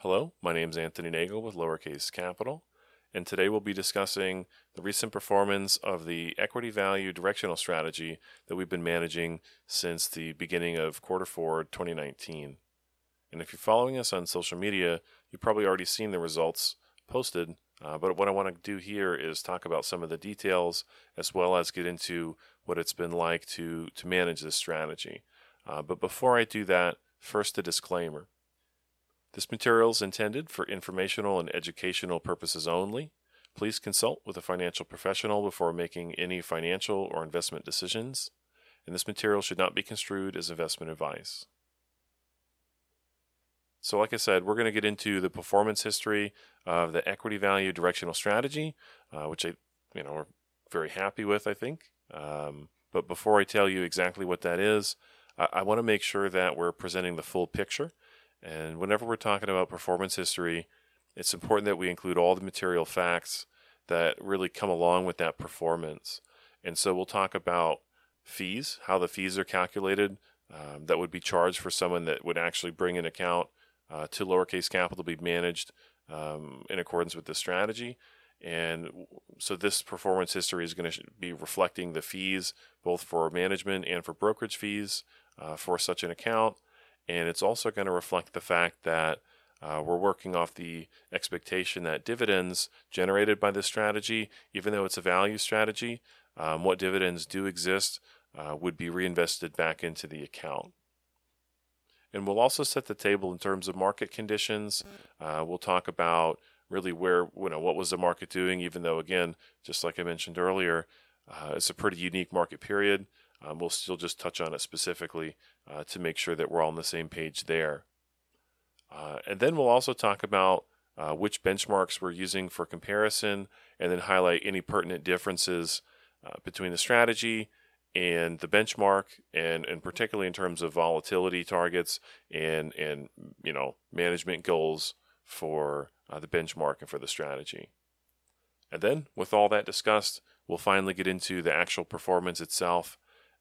Hello, my name is Anthony Nagel with Lowercase Capital, and today we'll be discussing the recent performance of the equity value directional strategy that we've been managing since the beginning of quarter four 2019. And if you're following us on social media, you've probably already seen the results posted. Uh, but what I want to do here is talk about some of the details as well as get into what it's been like to, to manage this strategy. Uh, but before I do that, first a disclaimer. This material is intended for informational and educational purposes only. Please consult with a financial professional before making any financial or investment decisions, and this material should not be construed as investment advice. So, like I said, we're going to get into the performance history of the equity value directional strategy, uh, which I, you know, we're very happy with. I think. Um, but before I tell you exactly what that is, I, I want to make sure that we're presenting the full picture and whenever we're talking about performance history, it's important that we include all the material facts that really come along with that performance. And so we'll talk about fees, how the fees are calculated um, that would be charged for someone that would actually bring an account uh, to lowercase capital to be managed um, in accordance with the strategy. And so this performance history is going to be reflecting the fees both for management and for brokerage fees uh, for such an account and it's also going to reflect the fact that uh, we're working off the expectation that dividends generated by this strategy, even though it's a value strategy, um, what dividends do exist uh, would be reinvested back into the account. And we'll also set the table in terms of market conditions. Uh, we'll talk about really where, you know, what was the market doing, even though, again, just like I mentioned earlier, uh, it's a pretty unique market period. Um, we'll still just touch on it specifically uh, to make sure that we're all on the same page there. Uh, and then we'll also talk about uh, which benchmarks we're using for comparison and then highlight any pertinent differences uh, between the strategy and the benchmark and, and particularly in terms of volatility targets and, and you know management goals for uh, the benchmark and for the strategy. And then with all that discussed, we'll finally get into the actual performance itself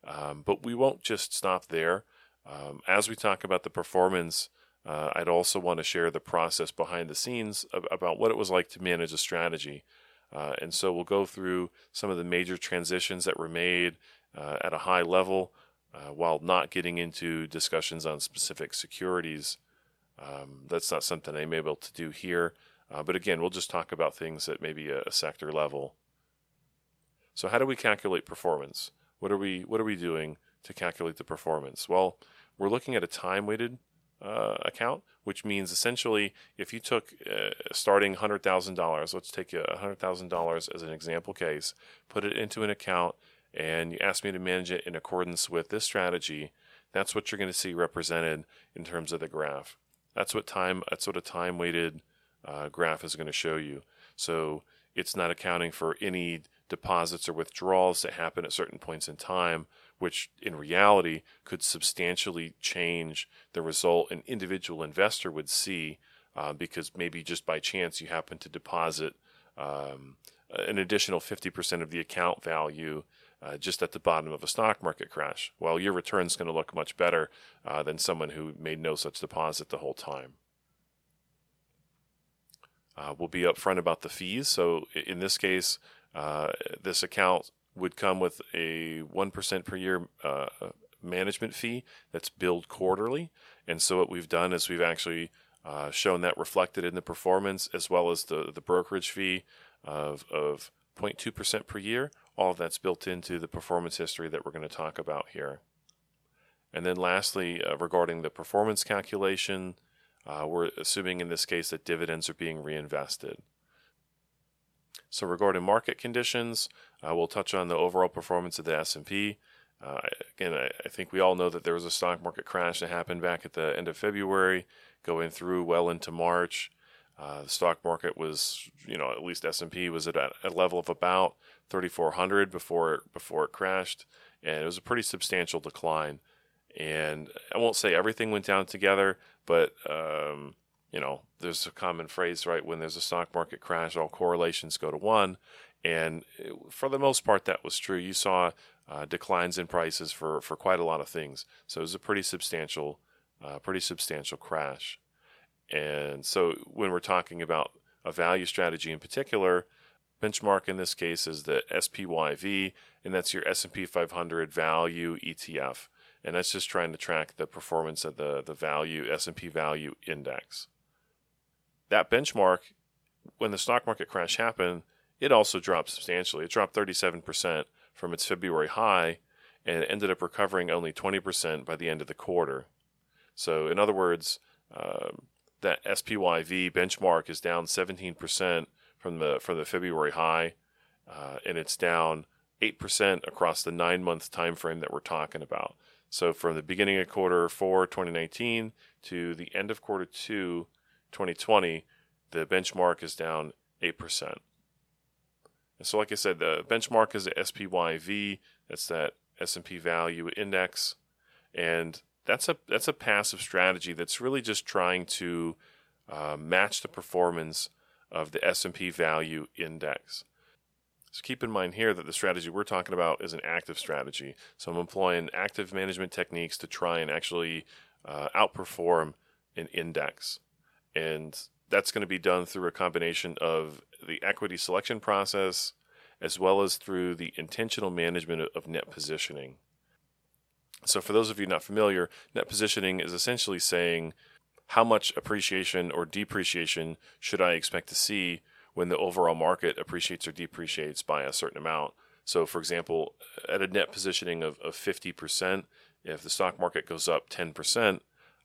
um, but we won't just stop there. Um, as we talk about the performance, uh, I'd also want to share the process behind the scenes of, about what it was like to manage a strategy. Uh, and so we'll go through some of the major transitions that were made uh, at a high level uh, while not getting into discussions on specific securities. Um, that's not something I'm able to do here. Uh, but again, we'll just talk about things at maybe a, a sector level. So, how do we calculate performance? What are we What are we doing to calculate the performance? Well, we're looking at a time weighted uh, account, which means essentially if you took uh, starting hundred thousand dollars, let's take a hundred thousand dollars as an example case, put it into an account, and you ask me to manage it in accordance with this strategy. That's what you're going to see represented in terms of the graph. That's what time. That's what a time weighted uh, graph is going to show you. So it's not accounting for any deposits or withdrawals that happen at certain points in time, which in reality could substantially change the result an individual investor would see uh, because maybe just by chance you happen to deposit um, an additional 50% of the account value uh, just at the bottom of a stock market crash. Well, your return is going to look much better uh, than someone who made no such deposit the whole time. Uh, we'll be upfront about the fees. So in this case, uh, this account would come with a 1% per year uh, management fee that's billed quarterly. And so what we've done is we've actually uh, shown that reflected in the performance as well as the, the brokerage fee of, of 0.2% per year. All of that's built into the performance history that we're going to talk about here. And then lastly, uh, regarding the performance calculation, uh, we're assuming in this case that dividends are being reinvested. So regarding market conditions, uh, we'll touch on the overall performance of the S&P. Uh, again, I, I, think we all know that there was a stock market crash that happened back at the end of February, going through well into March. Uh, the stock market was, you know, at least S&P was at a level of about 3,400 before before it crashed, and it was a pretty substantial decline. And I won't say everything went down together, but um, you know, there's a common phrase, right? When there's a stock market crash, all correlations go to one. And for the most part, that was true. You saw uh, declines in prices for, for quite a lot of things. So it was a pretty substantial, uh, pretty substantial crash. And so when we're talking about a value strategy in particular, benchmark in this case is the SPYV, and that's your S&P 500 value ETF, and that's just trying to track the performance of the the value S&P value index. That benchmark, when the stock market crash happened, it also dropped substantially. It dropped 37% from its February high, and it ended up recovering only 20% by the end of the quarter. So, in other words, um, that SPYV benchmark is down 17% from the from the February high, uh, and it's down 8% across the nine month time frame that we're talking about. So from the beginning of quarter four 2019 to the end of quarter two 2020, the benchmark is down 8%. And so, like I said, the benchmark is the SPYV. That's that S&P Value Index, and that's a that's a passive strategy that's really just trying to uh, match the performance of the S&P Value Index. So keep in mind here that the strategy we're talking about is an active strategy. So I'm employing active management techniques to try and actually uh, outperform an index, and that's going to be done through a combination of the equity selection process as well as through the intentional management of net positioning. So, for those of you not familiar, net positioning is essentially saying how much appreciation or depreciation should I expect to see when the overall market appreciates or depreciates by a certain amount. So, for example, at a net positioning of, of 50%, if the stock market goes up 10%,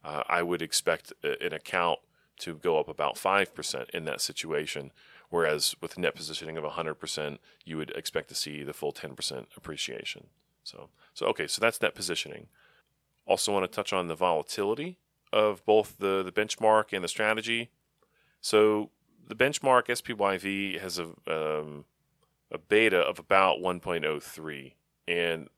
uh, I would expect an account to go up about 5% in that situation. Whereas with net positioning of 100%, you would expect to see the full 10% appreciation. So, so okay, so that's net positioning. Also, want to touch on the volatility of both the, the benchmark and the strategy. So, the benchmark SPYV has a um, a beta of about 1.03, and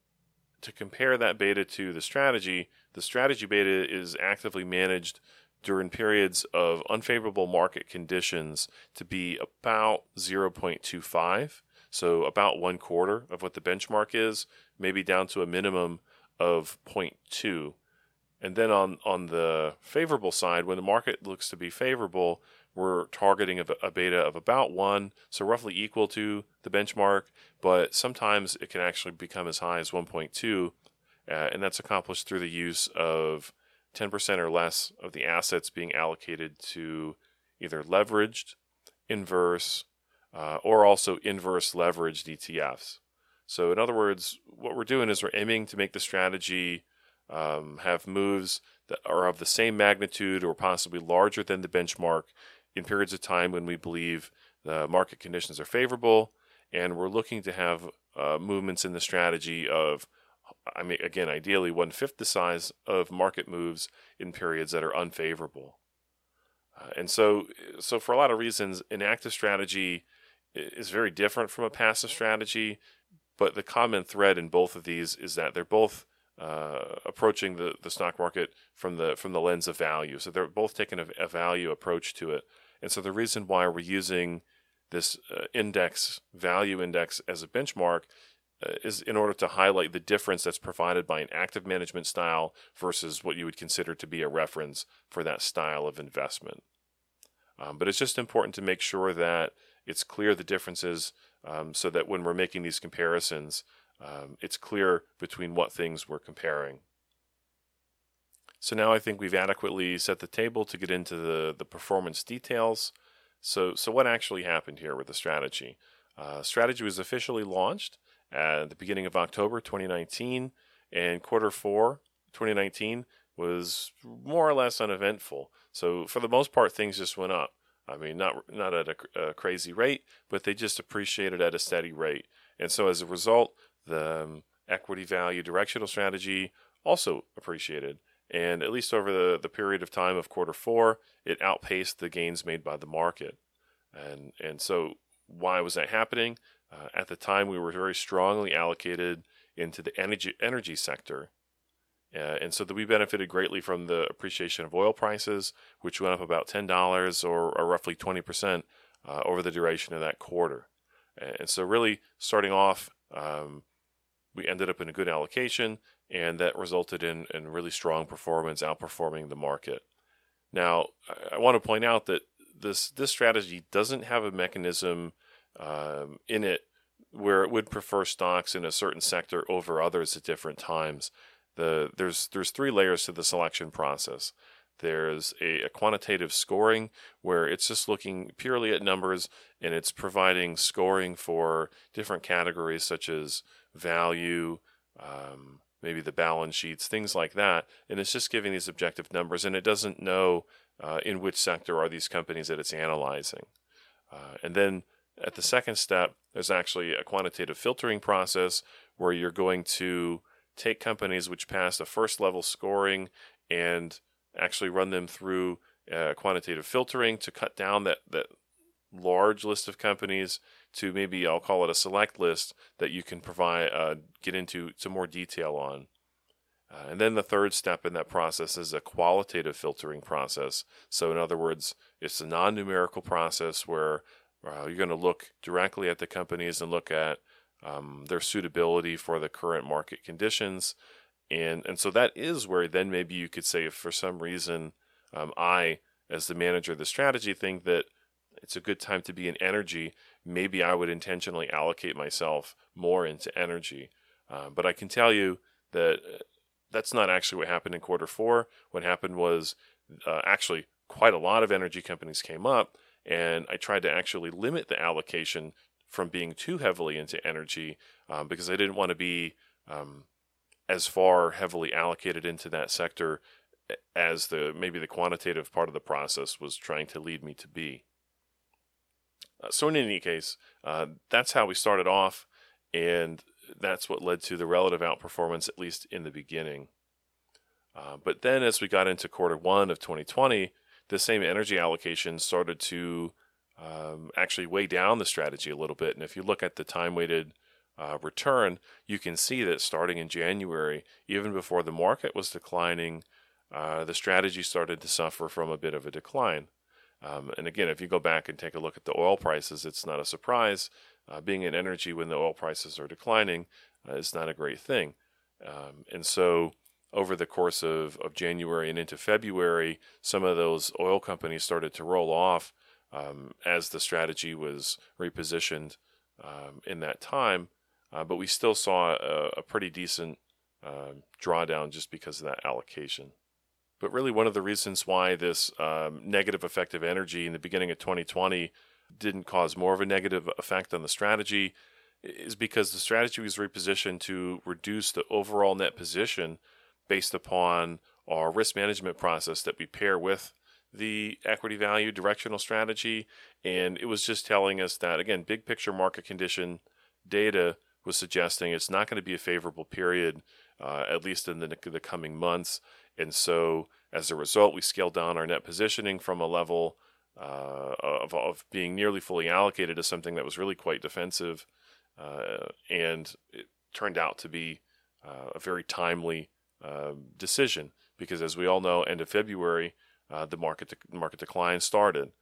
to compare that beta to the strategy, the strategy beta is actively managed during periods of unfavorable market conditions to be about 0.25, so about one quarter of what the benchmark is, maybe down to a minimum of 0.2. And then on, on the favorable side, when the market looks to be favorable, we're targeting a, beta of about one, so roughly equal to the benchmark, but sometimes it can actually become as high as 1.2, uh, and that's accomplished through the use of 10% or less of the assets being allocated to either leveraged, inverse, uh, or also inverse leveraged ETFs. So, in other words, what we're doing is we're aiming to make the strategy um, have moves that are of the same magnitude or possibly larger than the benchmark in periods of time when we believe the market conditions are favorable, and we're looking to have uh, movements in the strategy of I mean, again, ideally one fifth the size of market moves in periods that are unfavorable. Uh, and so, so for a lot of reasons, an active strategy is very different from a passive strategy. But the common thread in both of these is that they're both uh, approaching the, the stock market from the from the lens of value. So they're both taking a, a value approach to it. And so the reason why we're using this uh, index value index as a benchmark is in order to highlight the difference that's provided by an active management style versus what you would consider to be a reference for that style of investment. Um, but it's just important to make sure that it's clear the differences um, so that when we're making these comparisons, um, it's clear between what things we're comparing. So now I think we've adequately set the table to get into the, the performance details. So, so what actually happened here with the strategy? Uh, strategy was officially launched at the beginning of October 2019, and quarter four 2019 was more or less uneventful. So for the most part, things just went up. I mean, not not at a, a crazy rate, but they just appreciated at a steady rate. And so as a result, the um, equity value directional strategy also appreciated. And at least over the, the period of time of quarter four, it outpaced the gains made by the market. And and so why was that happening? Uh, at the time, we were very strongly allocated into the energy energy sector, uh, and so that we benefited greatly from the appreciation of oil prices, which went up about ten dollars or, or, roughly twenty percent uh, over the duration of that quarter. And so, really, starting off, um, we ended up in a good allocation, and that resulted in, in really strong performance, outperforming the market. Now, I, I want to point out that this this strategy doesn't have a mechanism um, in it where it would prefer stocks in a certain sector over others at different times. The there's there's three layers to the selection process. There's a, a, quantitative scoring where it's just looking purely at numbers and it's providing scoring for different categories such as value, um, maybe the balance sheets, things like that. And it's just giving these objective numbers and it doesn't know uh, in which sector are these companies that it's analyzing. Uh, and then at the second step, there's actually a quantitative filtering process where you're going to take companies which pass the first level scoring and actually run them through uh, quantitative filtering to cut down that, that large list of companies to maybe I'll call it a select list that you can provide uh, get into some more detail on. Uh, and then the third step in that process is a qualitative filtering process. So in other words, it's a non-numerical process where uh, you're going to look directly at the companies and look at um, their suitability for the current market conditions and and so that is where then maybe you could say if for some reason um, I as the manager of the strategy think that it's a good time to be in energy, maybe I would intentionally allocate myself more into energy. Uh, but I can tell you that uh, that's not actually what happened in quarter four. What happened was uh, actually quite a lot of energy companies came up, and I tried to actually limit the allocation from being too heavily into energy um, because I didn't want to be um, as far heavily allocated into that sector as the maybe the quantitative part of the process was trying to lead me to be. Uh, so in any case, uh, that's how we started off, and that's what led to the relative outperformance, at least in the beginning. Uh, but then, as we got into quarter one of 2020, the same energy allocation started to um, actually weigh down the strategy a little bit. And if you look at the time weighted uh, return, you can see that starting in January, even before the market was declining, uh, the strategy started to suffer from a bit of a decline. Um, and again, if you go back and take a look at the oil prices, it's not a surprise. Uh, being in energy when the oil prices are declining uh, is not a great thing. Um, and so, over the course of, of January and into February, some of those oil companies started to roll off um, as the strategy was repositioned um, in that time. Uh, but we still saw a, a pretty decent uh, drawdown just because of that allocation. But really, one of the reasons why this um, negative effective energy in the beginning of 2020 didn't cause more of a negative effect on the strategy is because the strategy was repositioned to reduce the overall net position based upon our risk management process that we pair with the equity value directional strategy. And it was just telling us that, again, big picture market condition data was suggesting it's not going to be a favorable period, uh, at least in the, the coming months. And so, as a result, we scaled down our net positioning from a level uh, of, of being nearly fully allocated to something that was really quite defensive. Uh, and it turned out to be uh, a very timely um, decision because, as we all know, end of February, uh, the market de- market decline started.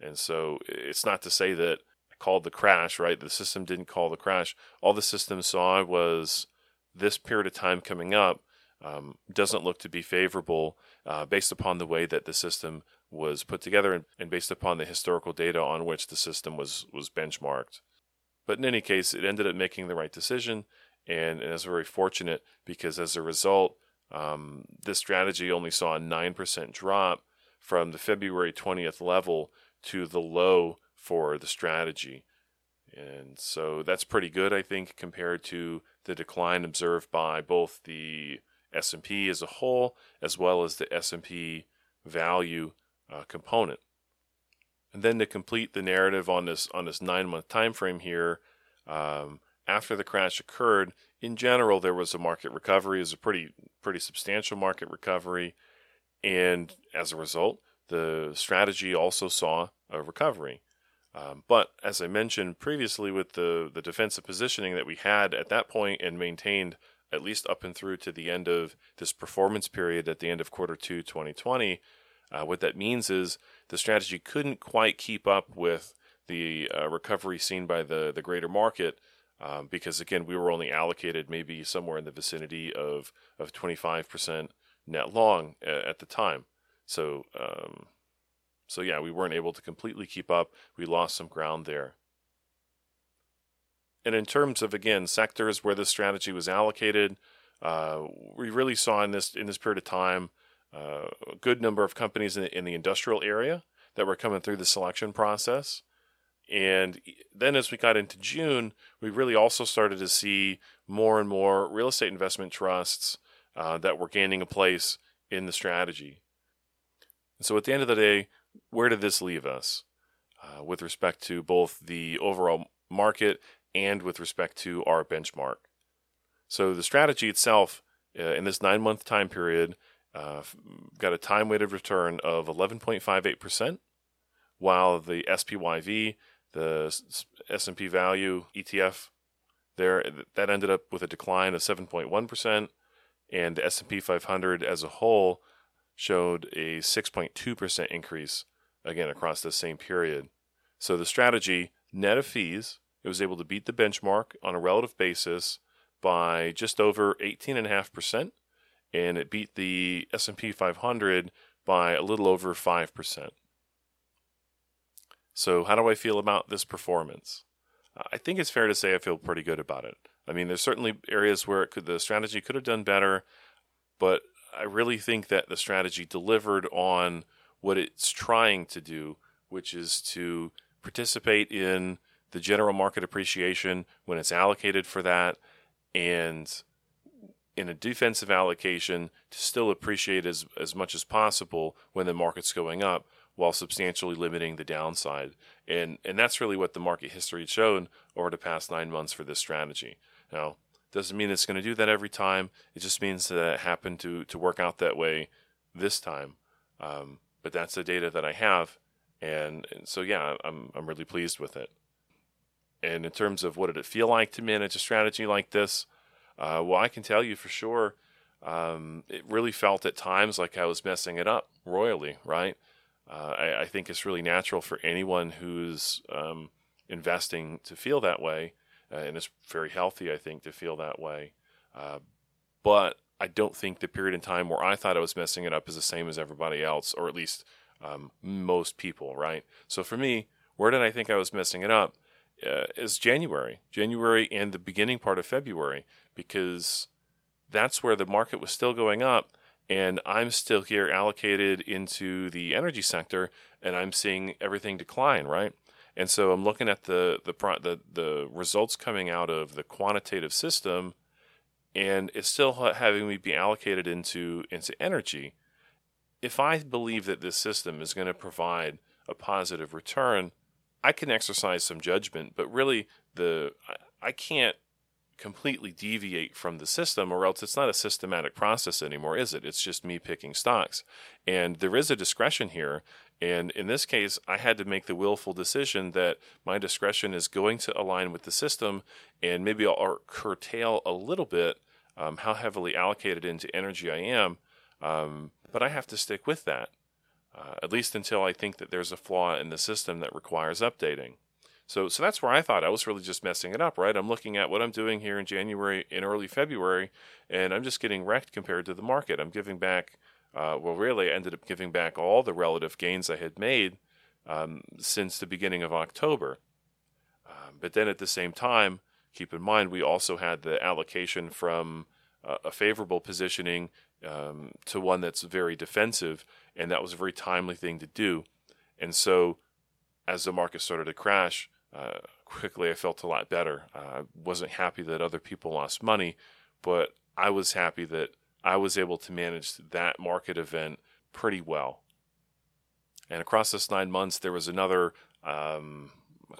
And so, it's not to say that called the crash, right? The system didn't call the crash. All the system saw was this period of time coming up um, doesn't look to be favorable uh, based upon the way that the system was put together and, and, based upon the historical data on which the system was was benchmarked. But in any case, it ended up making the right decision, and, and is very fortunate because as a result, um, this strategy only saw a nine percent drop from the February twentieth level to the low for the strategy. And so that's pretty good, I think, compared to the decline observed by both the S&P as a whole as well as the S&P value uh, component. And then to complete the narrative on this on this nine month time frame here, um, after the crash occurred, in general there was a market recovery, it was a pretty pretty substantial market recovery, and as a result, the strategy also saw a recovery. Um, but as I mentioned previously, with the, the defensive positioning that we had at that point and maintained at least up and through to the end of this performance period at the end of quarter two 2020, uh, what that means is the strategy couldn't quite keep up with the uh, recovery seen by the, the greater market um, because, again, we were only allocated maybe somewhere in the vicinity of, of 25% net long at, at the time. So, um, so yeah, we weren't able to completely keep up. We lost some ground there. And in terms of again sectors where this strategy was allocated, uh, we really saw in this in this period of time uh, a good number of companies in in the industrial area that were coming through the selection process. And then as we got into June, we really also started to see more and more real estate investment trusts uh, that were gaining a place in the strategy. And so at the end of the day, where did this leave us uh, with respect to both the overall market and with respect to our benchmark? So the strategy itself uh, in this nine month time period uh, got a time weighted return of 11.58%, while the SPYV the S&P value ETF there that ended up with a decline of 7.1% and the S&P 500 as a whole showed a 6.2% increase again across the same period. So the strategy net of fees, it was able to beat the benchmark on a relative basis by just over 18.5% and it beat the S&P 500 by a little over 5%. So, how do I feel about this performance? Uh, I think it's fair to say I feel pretty good about it. I mean, there's certainly areas where could, the strategy could have done better, but I really think that the strategy delivered on what it's trying to do, which is to participate in the general market appreciation when it's allocated for that, and in a defensive allocation to still appreciate as, as much as possible when the market's going up while substantially limiting the downside. And and that's really what the market history has shown over the past nine months for this strategy. Now, doesn't mean it's going to do that every time. It just means that it happened to to work out that way this time. Um, but that's the data that I have, and, and so yeah, I'm I'm really pleased with it. And in terms of what did it feel like to manage a strategy like this, uh, well, I can tell you for sure, um, it really felt at times like I was messing it up royally, right? Uh, I, I, think it's really natural for anyone who's um, investing to feel that way, uh, and it's very healthy, I think, to feel that way. Uh, but I don't think the period in time where I thought I was messing it up is the same as everybody else, or at least um, most people, right? So for me, where did I think I was messing it up? Uh, is January, January, and the beginning part of February, because that's where the market was still going up and I'm still here allocated into the energy sector, and I'm seeing everything decline, right? And so I'm looking at the the the, the results coming out of the quantitative system, and it's still having me be allocated into into energy. If I believe that this system is going to provide a positive return, I can exercise some judgment, but really the I, I can't completely deviate from the system, or else it's not a systematic process anymore, is it? It's just me picking stocks. And there is a discretion here. And in this case, I had to make the willful decision that my discretion is going to align with the system, and maybe I'll curtail a little bit um, how heavily allocated into energy I am. Um, but I have to stick with that, uh, at least until I think that there's a flaw in the system that requires updating. So, so that's where I thought I was really just messing it up, right? I'm looking at what I'm doing here in January, in early February, and I'm just getting wrecked compared to the market. I'm giving back, uh, well, really, I ended up giving back all the relative gains I had made um, since the beginning of October. Um, but then at the same time, keep in mind, we also had the allocation from uh, a favorable positioning um, to one that's very defensive, and that was a very timely thing to do. And so, as the market started to crash, uh, quickly I felt a lot better. Uh, I wasn't happy that other people lost money, but I was happy that I was able to manage that market event pretty well. And across this nine months, there was another, um,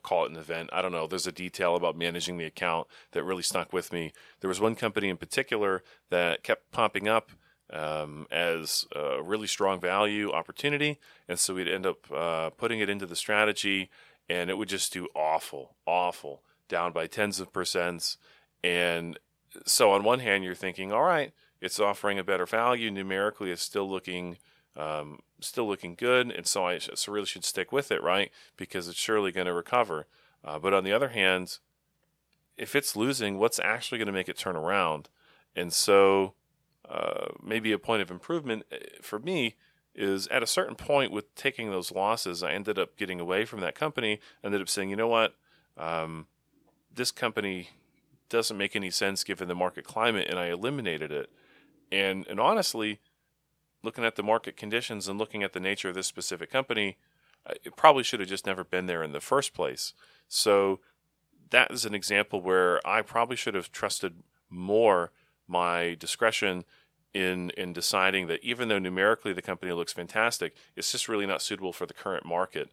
call it an event. I don't know. There's a detail about managing the account that really stuck with me. There was one company in particular that kept popping up um, as a really strong value opportunity. And so we'd end up uh, putting it into the strategy and it would just do awful, awful, down by tens of percents. And so on one hand, you're thinking, all right, it's offering a better value numerically. It's still looking, um, still looking good, and so I so really should stick with it, right? Because it's surely going to recover. Uh, but on the other hand, if it's losing, what's actually going to make it turn around? And so uh, maybe a point of improvement eh, for me is at a certain point with taking those losses, I ended up getting away from that company. Ended up saying, you know what, um, this company doesn't make any sense given the market climate, and I eliminated it. And and honestly, looking at the market conditions and looking at the nature of this specific company, it probably should have just never been there in the first place. So that is an example where I probably should have trusted more my discretion in in deciding that even though numerically the company looks fantastic, it's just really not suitable for the current market.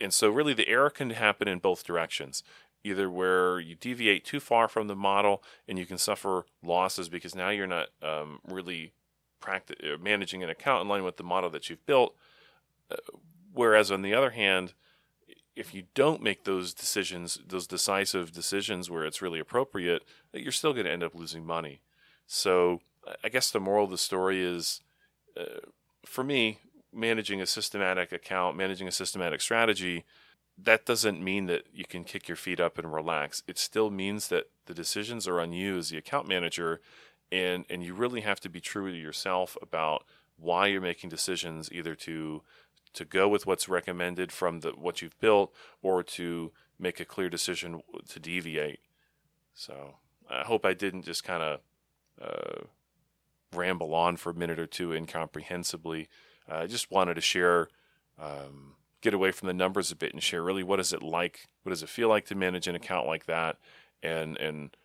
And so really the error can happen in both directions. Either where you deviate too far from the model and you can suffer losses because now you're not um, really practi- uh, managing an account in line with the model that you've built. Uh, whereas on the other hand, if you don't make those decisions, those decisive decisions where it's really appropriate, you're still going to end up losing money. So I guess the moral of the story is, uh, for me, managing a systematic account, managing a systematic strategy, that doesn't mean that you can kick your feet up and relax. It still means that the decisions are on you as the account manager, and and you really have to be true to yourself about why you're making decisions, either to to go with what's recommended from the what you've built, or to make a clear decision to deviate. So I hope I didn't just kind of uh, ramble on for a minute or two incomprehensibly. Uh, I just wanted to share, um, get away from the numbers a bit and share really what is it like, what does it feel like to manage an account like that, and and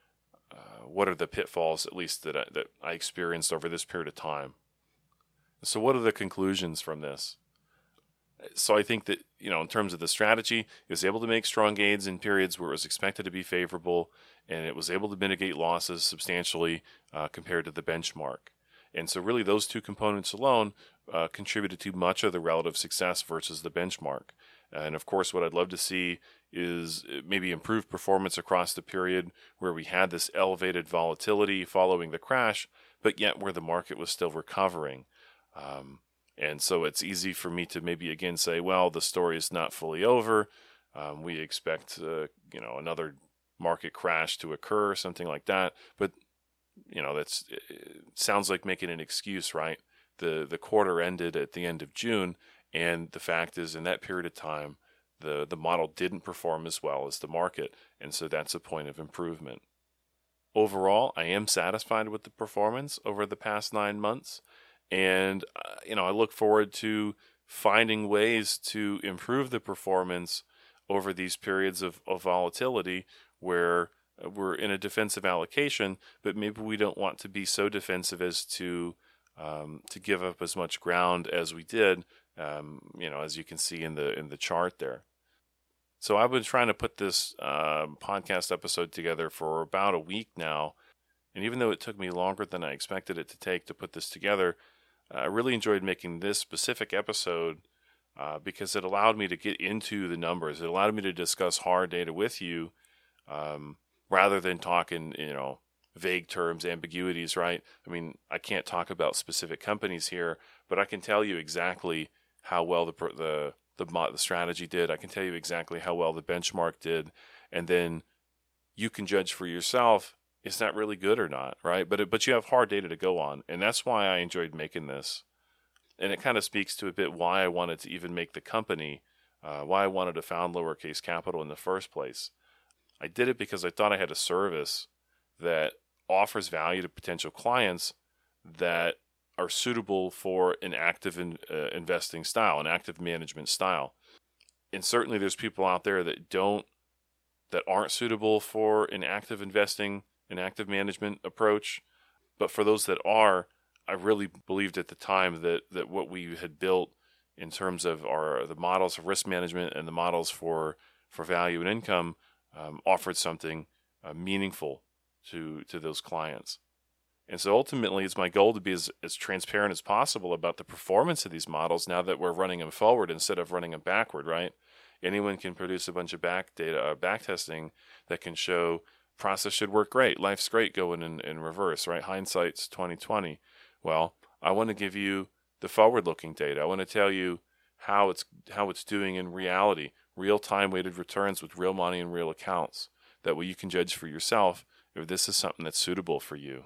uh, what are the pitfalls at least that I, that I experienced over this period of time. So, what are the conclusions from this? So, I think that you know, in terms of the strategy, it was able to make strong gains in periods where it was expected to be favorable, and it was able to mitigate losses substantially uh, compared to the benchmark. And so, really, those two components alone uh, contributed to much of the relative success versus the benchmark. And of course, what I'd love to see is uh, maybe improved performance across the period where we had this elevated volatility following the crash, but yet where the market was still recovering. Um, and so it's easy for me to maybe again say, well, the story is not fully over. Um, we expect, uh, you know, another market crash to occur, something like that. But you know, that's sounds like making an excuse, right? The the quarter ended at the end of June, and the fact is, in that period of time, the the model didn't perform as well as the market, and so that's a point of improvement. Overall, I am satisfied with the performance over the past nine months, and uh, you know, I look forward to finding ways to improve the performance over these periods of, of volatility where we're in a defensive allocation, but maybe we don't want to be so defensive as to um, to give up as much ground as we did. Um, you know, as you can see in the in the chart there. So I've been trying to put this uh, podcast episode together for about a week now, and even though it took me longer than I expected it to take to put this together, I really enjoyed making this specific episode uh, because it allowed me to get into the numbers. It allowed me to discuss hard data with you. Um, rather than talking, you know, vague terms, ambiguities, right? I mean, I can't talk about specific companies here, but I can tell you exactly how well the the the, the strategy did. I can tell you exactly how well the benchmark did, and then you can judge for yourself is that really good or not, right? But it, but you have hard data to go on, and that's why I enjoyed making this, and it kind of speaks to a bit why I wanted to even make the company, uh, why I wanted to found lowercase capital in the first place. I did it because I thought I had a service that offers value to potential clients that are suitable for an active in, uh, investing style, an active management style. And certainly there's people out there that don't that aren't suitable for an active investing, an active management approach. But for those that are, I really believed at the time that that what we had built in terms of our the models of risk management and the models for for value and income um, offered something uh, meaningful to to those clients. And so ultimately, it's my goal to be as, as transparent as possible about the performance of these models now that we're running them forward instead of running them backward, right? Anyone can produce a bunch of back data, uh, back testing that can show process should work great. Life's great going in, in reverse, right? Hindsight's 2020. Well, I want to give you the forward looking data. I want to tell you how it's how it's doing in reality real time weighted returns with real money and real accounts. That way you can judge for yourself if this is something that's suitable for you.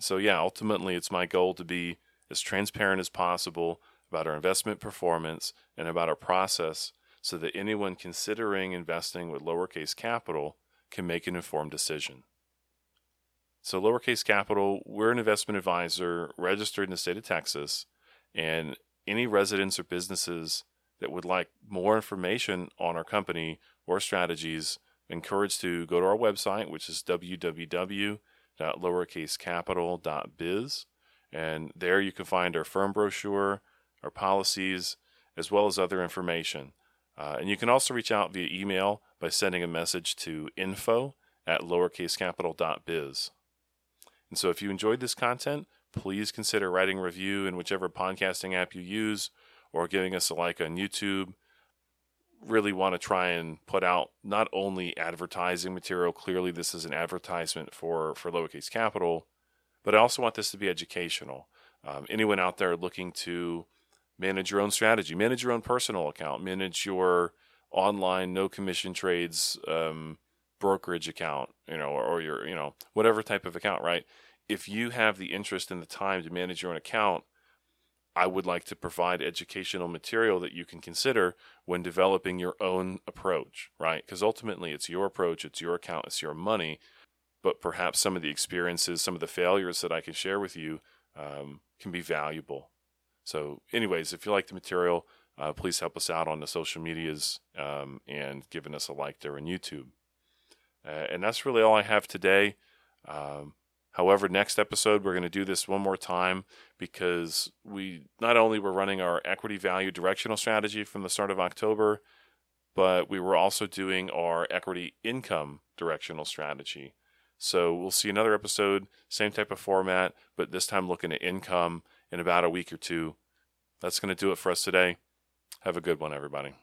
So, yeah, ultimately, it's my goal to be as transparent as possible about our investment performance and about our process so that anyone considering investing with lowercase capital can make an informed decision. So, lowercase capital, we're an investment advisor registered in the state of Texas, and any residents or businesses that would like more information on our company or strategies, encouraged to go to our website, which is www.lowercasecapital.biz. And there you can find our firm brochure, our policies, as well as other information. Uh, and you can also reach out via email by sending a message to info at lowercasecapital.biz. And so if you enjoyed this content, please consider writing a review in whichever podcasting app you use or giving us a like on YouTube. Really want to try and put out not only advertising material, clearly, this is an advertisement for, for lowercase capital, but I also want this to be educational. Um, anyone out there looking to manage your own strategy, manage your own personal account, manage your online no commission trades um, brokerage account, you know, or, or your, you know, whatever type of account, right? If you have the interest and the time to manage your own account, I would like to provide educational material that you can consider when developing your own approach, right? Because ultimately it's your approach, it's your account, it's your money. But perhaps some of the experiences, some of the failures that I can share with you um, can be valuable. So, anyways, if you like the material, uh, please help us out on the social medias um, and giving us a like there on YouTube. Uh, and that's really all I have today. Um, however, next episode we're going to do this one more time because we not only were running our equity value directional strategy from the start of October, but we were also doing our equity income directional strategy. So we'll see another episode, same type of format, but this time looking at income in about a week or two. That's going to do it for us today. Have a good one, everybody.